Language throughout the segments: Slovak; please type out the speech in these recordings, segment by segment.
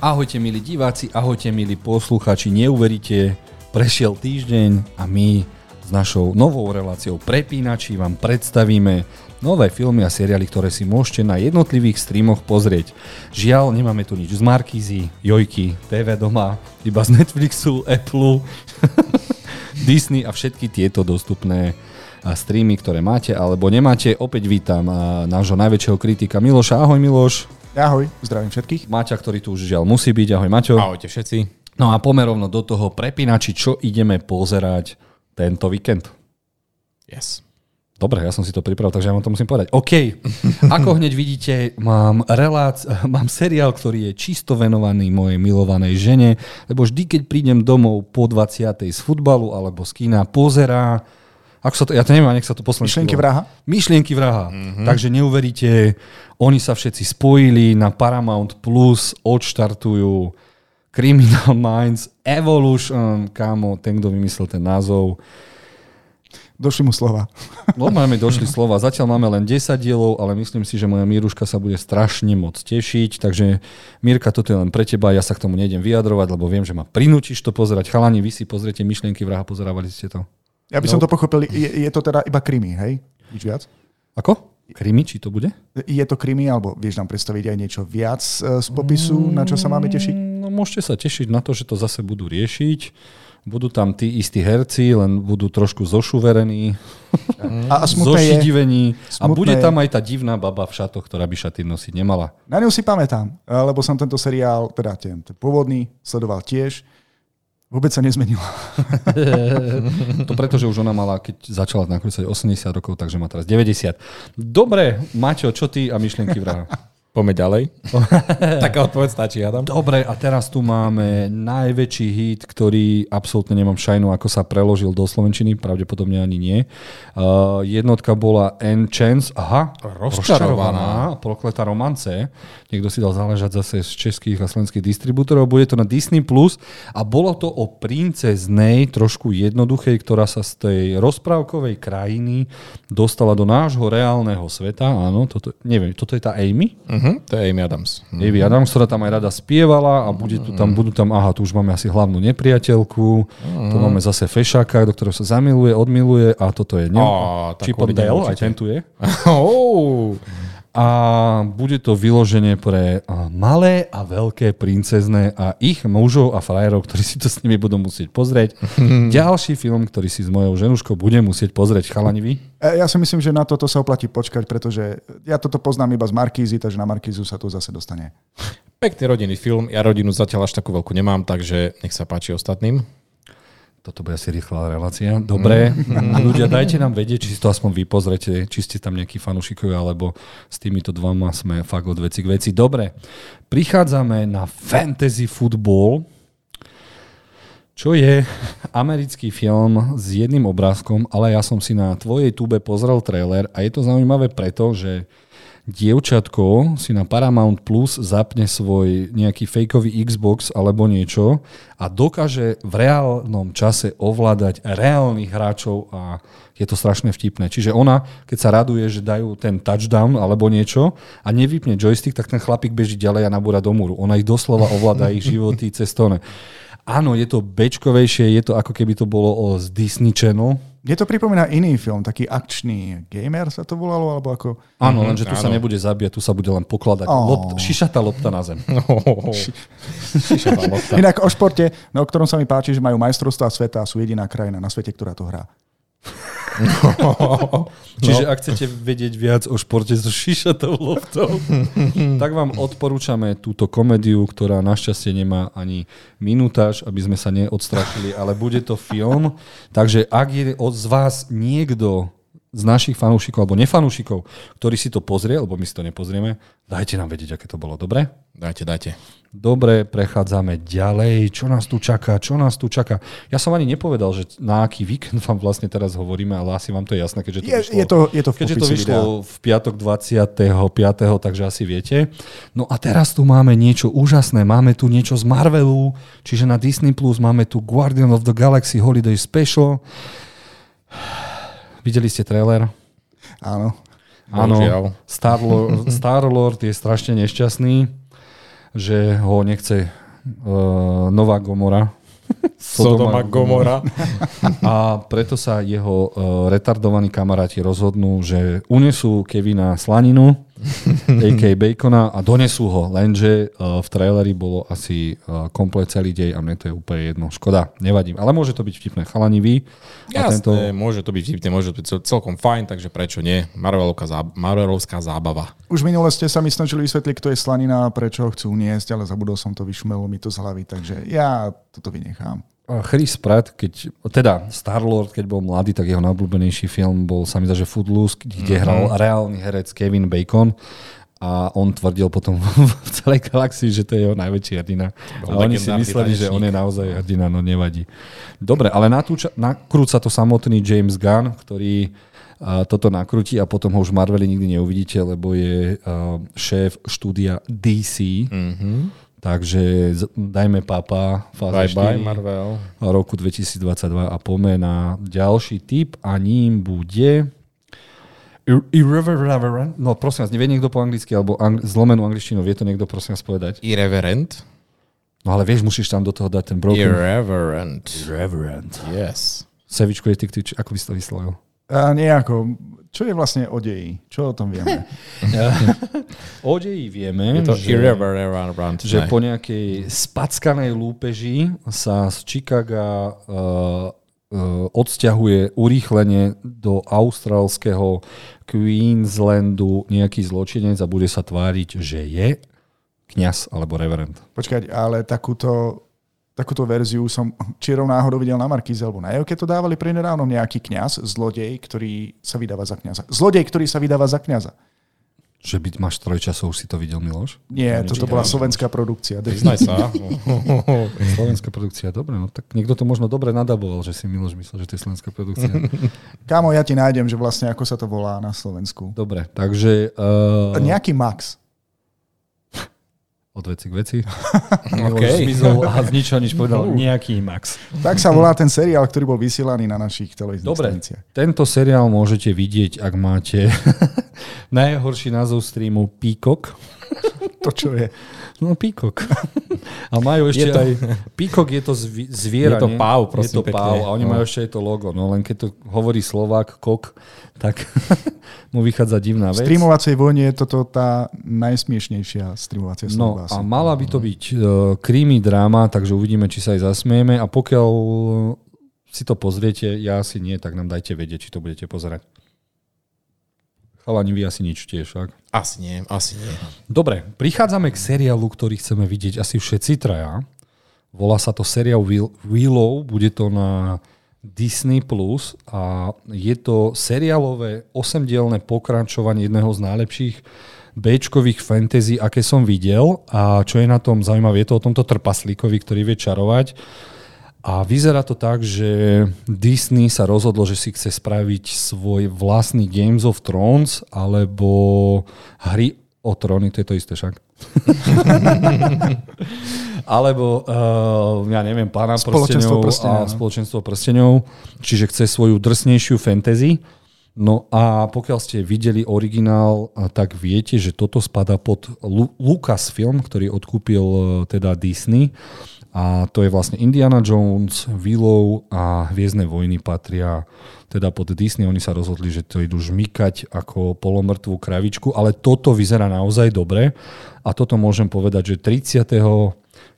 Ahojte milí diváci, ahojte milí posluchači, neuveríte, prešiel týždeň a my s našou novou reláciou Prepínači vám predstavíme nové filmy a seriály, ktoré si môžete na jednotlivých streamoch pozrieť. Žiaľ, nemáme tu nič z Markízy, Jojky, TV doma, iba z Netflixu, Apple, Disney a všetky tieto dostupné streamy, ktoré máte alebo nemáte. Opäť vítam nášho najväčšieho kritika Miloša. Ahoj Miloš. Ahoj, zdravím všetkých. Maťa, ktorý tu už žiaľ musí byť. Ahoj Maťo. Ahojte všetci. No a pomer rovno do toho prepínači, čo ideme pozerať tento víkend. Yes. Dobre, ja som si to pripravil, takže ja vám to musím povedať. OK, ako hneď vidíte, mám, relác, mám seriál, ktorý je čisto venovaný mojej milovanej žene, lebo vždy, keď prídem domov po 20. z futbalu alebo z kína, pozerá ako sa to, ja to neviem, nech sa to posledný. Myšlienky vraha? Myšlienky vraha. Mm-hmm. Takže neuveríte, oni sa všetci spojili na Paramount Plus, odštartujú Criminal Minds, Evolution, kámo, ten, kto vymyslel ten názov. Došli mu slova. Normálne mi došli slova. Zatiaľ máme len 10 dielov, ale myslím si, že moja Míruška sa bude strašne moc tešiť. Takže Mírka, toto je len pre teba. Ja sa k tomu nejdem vyjadrovať, lebo viem, že ma prinútiš to pozerať. Chalani, vy si pozriete myšlienky vraha, pozerávali ste to? Ja by no. som to pochopil, je, je to teda iba krimi, hej? Nič viac? Ako? Krimi, či to bude? Je to krimi, alebo vieš nám predstaviť aj niečo viac e, z popisu, mm, na čo sa máme tešiť? No môžete sa tešiť na to, že to zase budú riešiť. Budú tam tí istí herci, len budú trošku zošuverení, a, a zošidivení. A bude tam aj tá divná baba v šatoch, ktorá by šaty nosiť nemala. Na ňu si pamätám, lebo som tento seriál, teda ten, ten pôvodný, sledoval tiež. Vôbec sa nezmenila. to preto, že už ona mala, keď začala nakrúcať 80 rokov, takže má teraz 90. Dobre, Maťo, čo ty a myšlienky vraha? Poďme ďalej. Taká odpoveď stačí, Adam. Dobre, a teraz tu máme najväčší hit, ktorý absolútne nemám šajnu, ako sa preložil do Slovenčiny, pravdepodobne ani nie. Uh, jednotka bola Chance, aha, rozčarovaná, prokletá romance. Niekto si dal záležať zase z českých a slovenských distribútorov. Bude to na Disney+, Plus a bolo to o princeznej, trošku jednoduchej, ktorá sa z tej rozprávkovej krajiny dostala do nášho reálneho sveta. Áno, toto, neviem, toto je tá Amy? Uh-huh. Uh-huh, to je Amy Adams. Uh-huh. Amy Adams, ktorá tam aj rada spievala a bude tu tam, budú tam, aha, tu už máme asi hlavnú nepriateľku, uh-huh. tu máme zase Fešáka, do ktorého sa zamiluje, odmiluje a toto je, ne? Oh, Chip Dale, aj ten tu je. oh a bude to vyloženie pre malé a veľké princezné a ich mužov a frajerov, ktorí si to s nimi budú musieť pozrieť. Ďalší film, ktorý si s mojou ženuškou bude musieť pozrieť. Chalani vy? E, ja si myslím, že na toto sa oplatí počkať, pretože ja toto poznám iba z Markízy, takže na Markízu sa to zase dostane. Pekný rodinný film. Ja rodinu zatiaľ až takú veľkú nemám, takže nech sa páči ostatným. Toto bude asi rýchla relácia. Dobre, mm. ľudia, dajte nám vedieť, či si to aspoň vy pozrete, či ste tam nejakí fanúšikovia, alebo s týmito dvoma sme fakt od veci k veci. Dobre, prichádzame na fantasy football, čo je americký film s jedným obrázkom, ale ja som si na tvojej tube pozrel trailer a je to zaujímavé preto, že dievčatko si na Paramount Plus zapne svoj nejaký fejkový Xbox alebo niečo a dokáže v reálnom čase ovládať reálnych hráčov a je to strašne vtipné. Čiže ona, keď sa raduje, že dajú ten touchdown alebo niečo a nevypne joystick, tak ten chlapík beží ďalej a nabúra do múru. Ona ich doslova ovláda ich životy cez to. Áno, je to bečkovejšie, je to ako keby to bolo z Disney Channel, mne to pripomína iný film, taký akčný gamer sa to volalo, alebo ako... Áno, lenže tu áno. sa nebude zabíjať, tu sa bude len pokladať oh. lopt, šišatá lopta na zem. Oh. lopta. Inak o športe, no, o ktorom sa mi páči, že majú majstrovstvá sveta a sú jediná krajina na svete, ktorá to hrá. No. Čiže ak chcete vedieť viac o športe so šišatou loptou, tak vám odporúčame túto komédiu, ktorá našťastie nemá ani minutáž, aby sme sa neodstrašili, ale bude to film. Takže ak je od z vás niekto z našich fanúšikov alebo nefanúšikov, ktorí si to pozrie, lebo my si to nepozrieme, dajte nám vedieť, aké to bolo. Dobre? Dajte, dajte. Dobre, prechádzame ďalej. Čo nás tu čaká? Čo nás tu čaká? Ja som ani nepovedal, že na aký víkend vám vlastne teraz hovoríme, ale asi vám to je jasné, keďže to je, vyšlo, je to, je to v keďže to vyšlo v piatok 25. takže asi viete. No a teraz tu máme niečo úžasné. Máme tu niečo z Marvelu, čiže na Disney Plus máme tu Guardian of the Galaxy Holiday Special. Videli ste trailer? Áno. Áno, Star-Lord, Star-Lord je strašne nešťastný že ho nechce uh, Nová Gomora. Sodoma Gomora. A preto sa jeho uh, retardovaní kamaráti rozhodnú, že unesú Kevina Slaninu, a.k. Bacona a donesú ho, lenže uh, v traileri bolo asi uh, komplet celý dej a mne to je úplne jedno. Škoda, nevadím. Ale môže to byť vtipné. Chalani vy. A Jasné, tento... môže to byť vtipné, môže to byť celkom fajn, takže prečo nie? Marvelovská, záb- Marvelovská zábava. Už minule ste sa mi snažili vysvetliť, kto je Slanina a prečo ho chcú uniesť, ale zabudol som to, vyšumelo mi to z hlavy, takže ja toto vynechám. Chris Pratt, keď, teda Star-Lord, keď bol mladý, tak jeho najobľúbenejší film bol sa mi zdá, že Footloose, kde mm-hmm. hral reálny herec Kevin Bacon a on tvrdil potom v celej galaxii, že to je jeho najväčší hrdina. A oni si mysleli, že on je naozaj hrdina, no nevadí. Dobre, ale natúča, nakrúca to samotný James Gunn, ktorý a toto nakrúti a potom ho už v Marveli nikdy neuvidíte, lebo je uh, šéf štúdia DC. Mm-hmm. Takže dajme papa fáze bye 4 bye, Marvel. roku 2022 a poďme na ďalší typ a ním bude Irreverent. No prosím vás, nevie niekto po anglicky alebo ang- zlomenú angličtinu, vie to niekto prosím vás povedať? Irreverent? No ale vieš, musíš tam do toho dať ten broken. Irreverent. Irreverent. Yes. Sevičko je ty, ako by si to vyslovil? A nejako. Čo je vlastne o deji? Čo o tom vieme? o deji vieme, je to že, že po nejakej spackanej lúpeži sa z Chicaga uh, uh, odsťahuje urýchlenie do austrálskeho Queenslandu nejaký zločinec a bude sa tváriť, že je kňaz alebo reverend. Počkať, ale takúto takúto verziu som čierou náhodou videl na Markíze alebo na Evke to dávali pre nedávno nejaký kňaz, zlodej, ktorý sa vydáva za kňaza. Zlodej, ktorý sa vydáva za kňaza. Že byť máš trojčasov, si to videl, Miloš? Nie, toto bola slovenská produkcia. Priznaj sa. slovenská produkcia, dobre, no tak niekto to možno dobre nadaboval, že si Miloš myslel, že to je slovenská produkcia. Kámo, ja ti nájdem, že vlastne ako sa to volá na Slovensku. Dobre, takže... Uh... Nejaký Max od veci k veci. okay. Zmizol a z ničoho nič povedal nejaký Max. Tak sa volá ten seriál, ktorý bol vysielaný na našich televíznych Dobre, staniciach. tento seriál môžete vidieť, ak máte najhorší názov streamu Peacock. To čo je? No Peacock. A majú ešte je to... aj... Peacock je to zvi- zviera, Je to páv, prosím, Je to páv a oni no. majú ešte aj to logo. No len keď to hovorí Slovák, kok, tak mu vychádza divná vec. V streamovacej vojne je toto tá najsmiešnejšia streamovacia No a mala by to byť uh, creamy dráma, takže uvidíme, či sa aj zasmieme a pokiaľ si to pozriete, ja asi nie, tak nám dajte vedieť, či to budete pozerať. Chalani, vy asi nič tiež, však? Asi nie, asi nie. Dobre, prichádzame k seriálu, ktorý chceme vidieť asi všetci traja. Volá sa to seriál Willow, bude to na Disney+, Plus a je to seriálové osemdielne pokračovanie jedného z najlepších Bčkových fantasy, aké som videl a čo je na tom zaujímavé, je to o tomto trpaslíkovi, ktorý vie čarovať a vyzerá to tak, že Disney sa rozhodlo, že si chce spraviť svoj vlastný Games of Thrones alebo hry o tróny, to je to isté však. alebo, uh, ja neviem, pána prstenov a spoločenstvo prstenov, čiže chce svoju drsnejšiu fantasy. No a pokiaľ ste videli originál, tak viete, že toto spada pod Lu- Lucasfilm, ktorý odkúpil uh, teda Disney a to je vlastne Indiana Jones, Willow a Hviezdne vojny patria teda pod Disney. Oni sa rozhodli, že to idú žmykať ako polomrtvú kravičku, ale toto vyzerá naozaj dobre. A toto môžem povedať, že 30.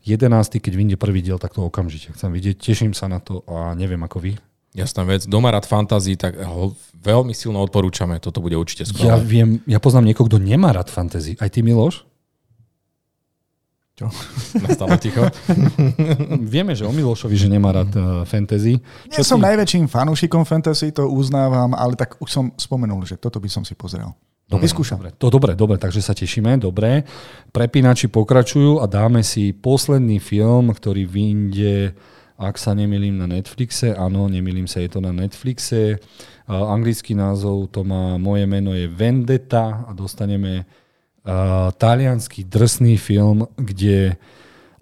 11. keď vyjde prvý diel, tak to okamžite chcem vidieť. Teším sa na to a neviem ako vy. Jasná vec. Doma rád fantasy, tak ho veľmi silno odporúčame. Toto bude určite skvelé. Ja viem, ja poznám niekoho, kto nemá rád fantasy. Aj ty, Miloš? Čo? Nastalo ticho. Vieme, že o Milošovi, že nemá rád uh, fantasy. Nie Čo som ty... najväčším fanúšikom fantasy, to uznávam, ale tak už som spomenul, že toto by som si pozrel. Dobre, Vyskúšam. Dobre, to dobre, dobre, takže sa tešíme, dobre. Prepínači pokračujú a dáme si posledný film, ktorý vyjde, ak sa nemýlim, na Netflixe. Áno, nemýlim sa, je to na Netflixe. Uh, anglický názov to má, moje meno je Vendetta a dostaneme uh, talianský drsný film, kde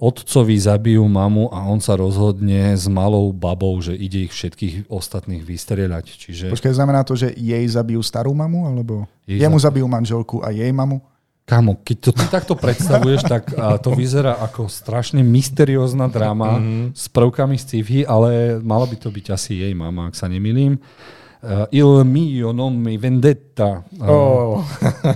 otcovi zabijú mamu a on sa rozhodne s malou babou, že ide ich všetkých ostatných vystrieľať. Čiže... Počkaj, znamená to, že jej zabijú starú mamu? Alebo jej jemu zabijú manželku a jej mamu? Kámo, keď to ty takto predstavuješ, tak a, to vyzerá ako strašne mysteriózna dráma mm-hmm. s prvkami sci-fi, ale mala by to byť asi jej mama, ak sa nemýlim. Uh, Il mio nome vendetta. Uh, Oh.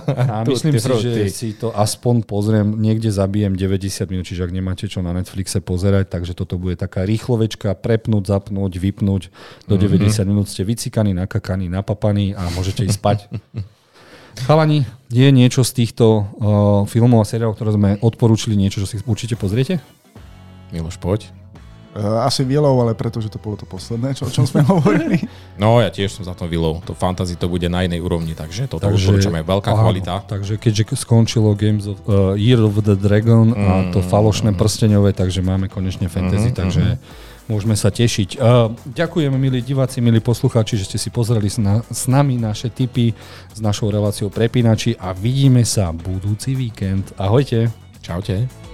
a myslím si, že si to aspoň pozriem, niekde zabijem 90 minút, čiže ak nemáte čo na Netflixe pozerať, takže toto bude taká rýchlovečka, prepnúť, zapnúť, vypnúť. Do 90 minút ste vycikaní, nakakaní, napapaní a môžete ísť spať. Chalani, je niečo z týchto uh, filmov a seriálov, ktoré sme odporúčili, niečo, čo si určite pozriete? Miloš, poď. Uh, asi Willow, ale pretože to bolo to posledné, čo, o čom sme hovorili. No, ja tiež som za to Willow. To fantasy to bude na inej úrovni, takže toto odporúčame. Veľká áno, kvalita. Takže keďže skončilo Games of uh, Year of the Dragon a to falošné prsteňové, takže máme konečne fantasy, takže môžeme sa tešiť. Uh, ďakujem, milí diváci, milí poslucháči, že ste si pozreli s, na, s nami naše tipy s našou reláciou Prepínači a vidíme sa budúci víkend. Ahojte. Čaute.